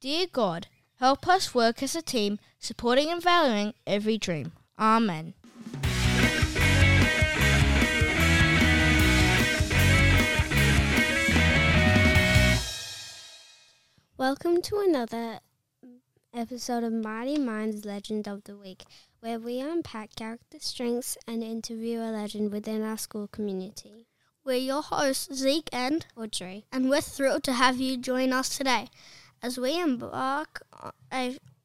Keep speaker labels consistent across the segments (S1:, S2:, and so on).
S1: Dear God, help us work as a team, supporting and valuing every dream. Amen.
S2: Welcome to another episode of Mighty Minds Legend of the Week, where we unpack character strengths and interview a legend within our school community.
S3: We're your hosts, Zeke and
S2: Audrey.
S3: and we're thrilled to have you join us today as we embark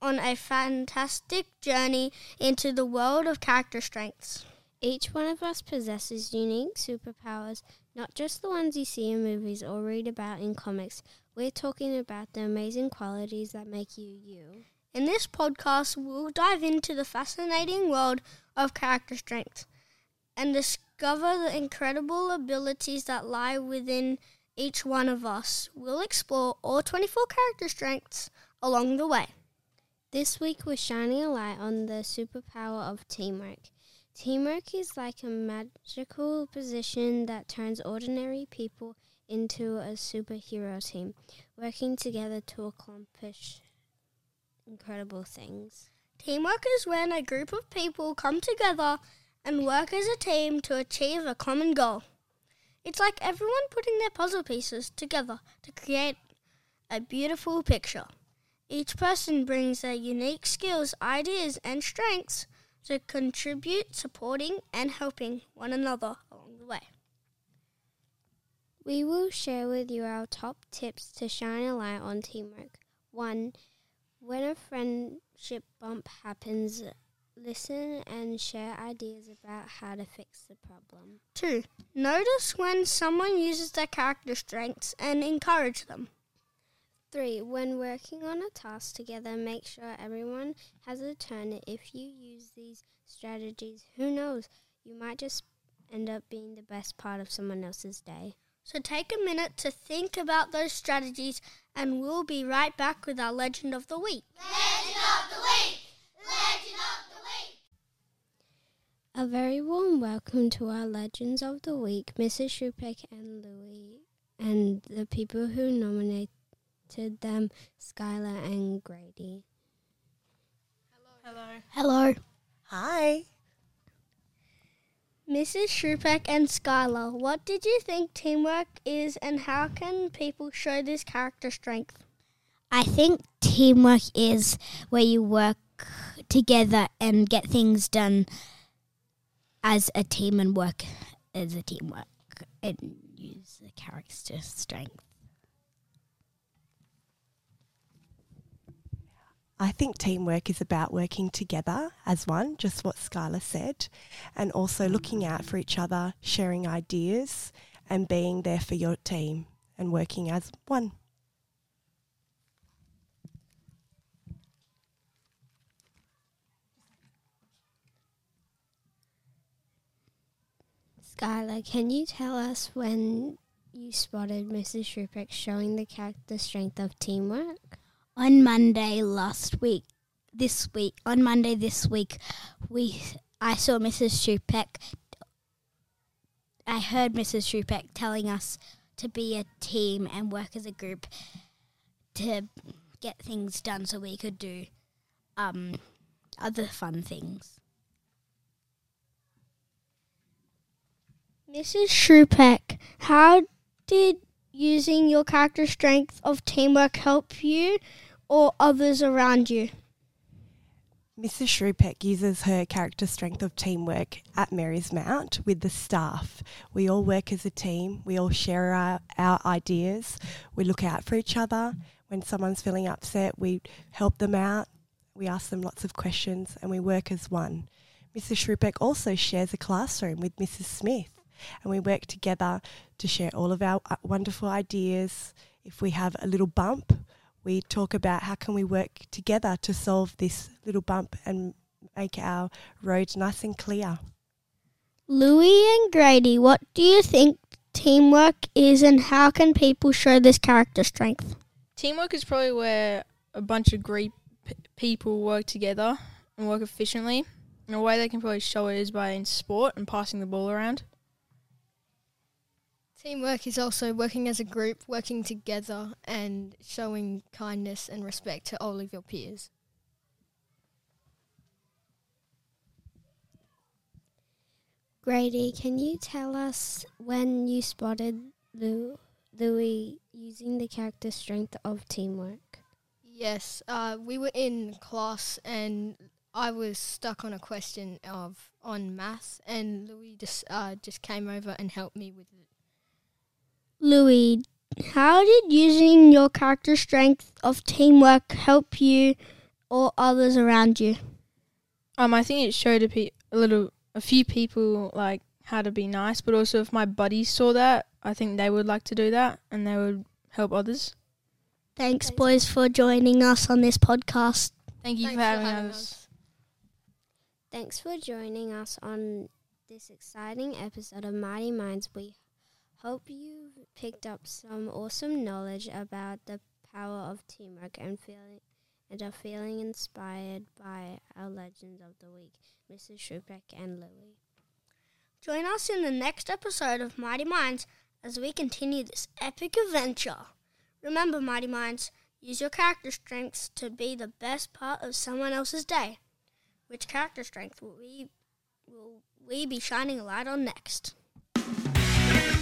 S3: on a, fantastic journey into the world of character strengths.
S2: Each one of us possesses unique superpowers, not just the ones you see in movies or read about in comics. We're talking about the amazing qualities that make you you.
S3: In this podcast, we'll dive into the fascinating world of character strengths and discover the incredible abilities that lie within each one of us. We'll explore all 24 character strengths along the way.
S2: This week, we're shining a light on the superpower of teamwork. Teamwork is like a magical position that turns ordinary people into a superhero team, working together to accomplish incredible things.
S3: Teamwork is when a group of people come together and work as a team to achieve a common goal. It's like everyone putting their puzzle pieces together to create a beautiful picture. Each person brings their unique skills, ideas, and strengths to contribute, supporting, and helping one another along the way.
S2: We will share with you our top tips to shine a light on teamwork. 1. When a friendship bump happens, listen and share ideas about how to fix the problem.
S3: 2. Notice when someone uses their character strengths and encourage them.
S2: 3. When working on a task together, make sure everyone has a turn. If you use these strategies, who knows, you might just end up being the best part of someone else's day.
S3: So take a minute to think about those strategies, and we'll be right back with our legend of the week.
S2: A very warm welcome to our Legends of the Week, Mrs. Shupeck and Louie, and the people who nominated them, Skylar and Grady.
S1: Hello.
S3: Hello.
S4: Hi.
S3: Mrs. Shupeck and Skylar, what did you think teamwork is, and how can people show this character strength?
S5: I think teamwork is where you work together and get things done as a team and work as a teamwork and use the character strength.
S4: I think teamwork is about working together as one, just what Skylar said, and also looking out for each other, sharing ideas, and being there for your team and working as one.
S2: Skylar, can you tell us when you spotted Mrs. Shupeck showing the character strength of teamwork?
S5: On Monday last week, this week, on Monday this week, we I saw Mrs. Shupeck. I heard Mrs. Shupeck telling us to be a team and work as a group to get things done so we could do um, other fun things.
S3: Mrs. Shupeck, how did using your character strength of teamwork help you or others around you?
S4: Mrs. Shrewpeck uses her character strength of teamwork at Mary's Mount with the staff. We all work as a team, we all share our, our ideas, we look out for each other. When someone's feeling upset, we help them out, we ask them lots of questions, and we work as one. Mrs. Shrewpeck also shares a classroom with Mrs. Smith, and we work together to share all of our uh, wonderful ideas. If we have a little bump, we talk about how can we work together to solve this little bump and make our road nice and clear.
S3: Louis and Grady, what do you think teamwork is and how can people show this character strength?
S6: Teamwork is probably where a bunch of great p- people work together and work efficiently. And a way they can probably show it is by in sport and passing the ball around.
S7: Teamwork is also working as a group, working together, and showing kindness and respect to all of your peers.
S2: Grady, can you tell us when you spotted Lou, Louis using the character strength of teamwork?
S7: Yes, uh, we were in class and I was stuck on a question of on math, and Louis just uh, just came over and helped me with it.
S3: Louis, how did using your character strength of teamwork help you or others around you?
S6: Um, I think it showed a, pe- a little, a few people like how to be nice, but also if my buddies saw that, I think they would like to do that and they would help others.
S3: Thanks, boys, for joining us on this podcast.
S6: Thank you
S7: Thanks
S6: for having, us.
S2: Thanks for joining us on this exciting episode of Mighty Minds. We hope you've picked up some awesome knowledge about the power of teamwork and feeling and are feeling inspired by our legends of the week, Mrs. Shrupek and Louie.
S3: Join us in the next episode of Mighty Minds as we continue this epic adventure. Remember, Mighty Minds, use your character strengths to be the best part of someone else's day. Which character strength will we will we be shining a light on next?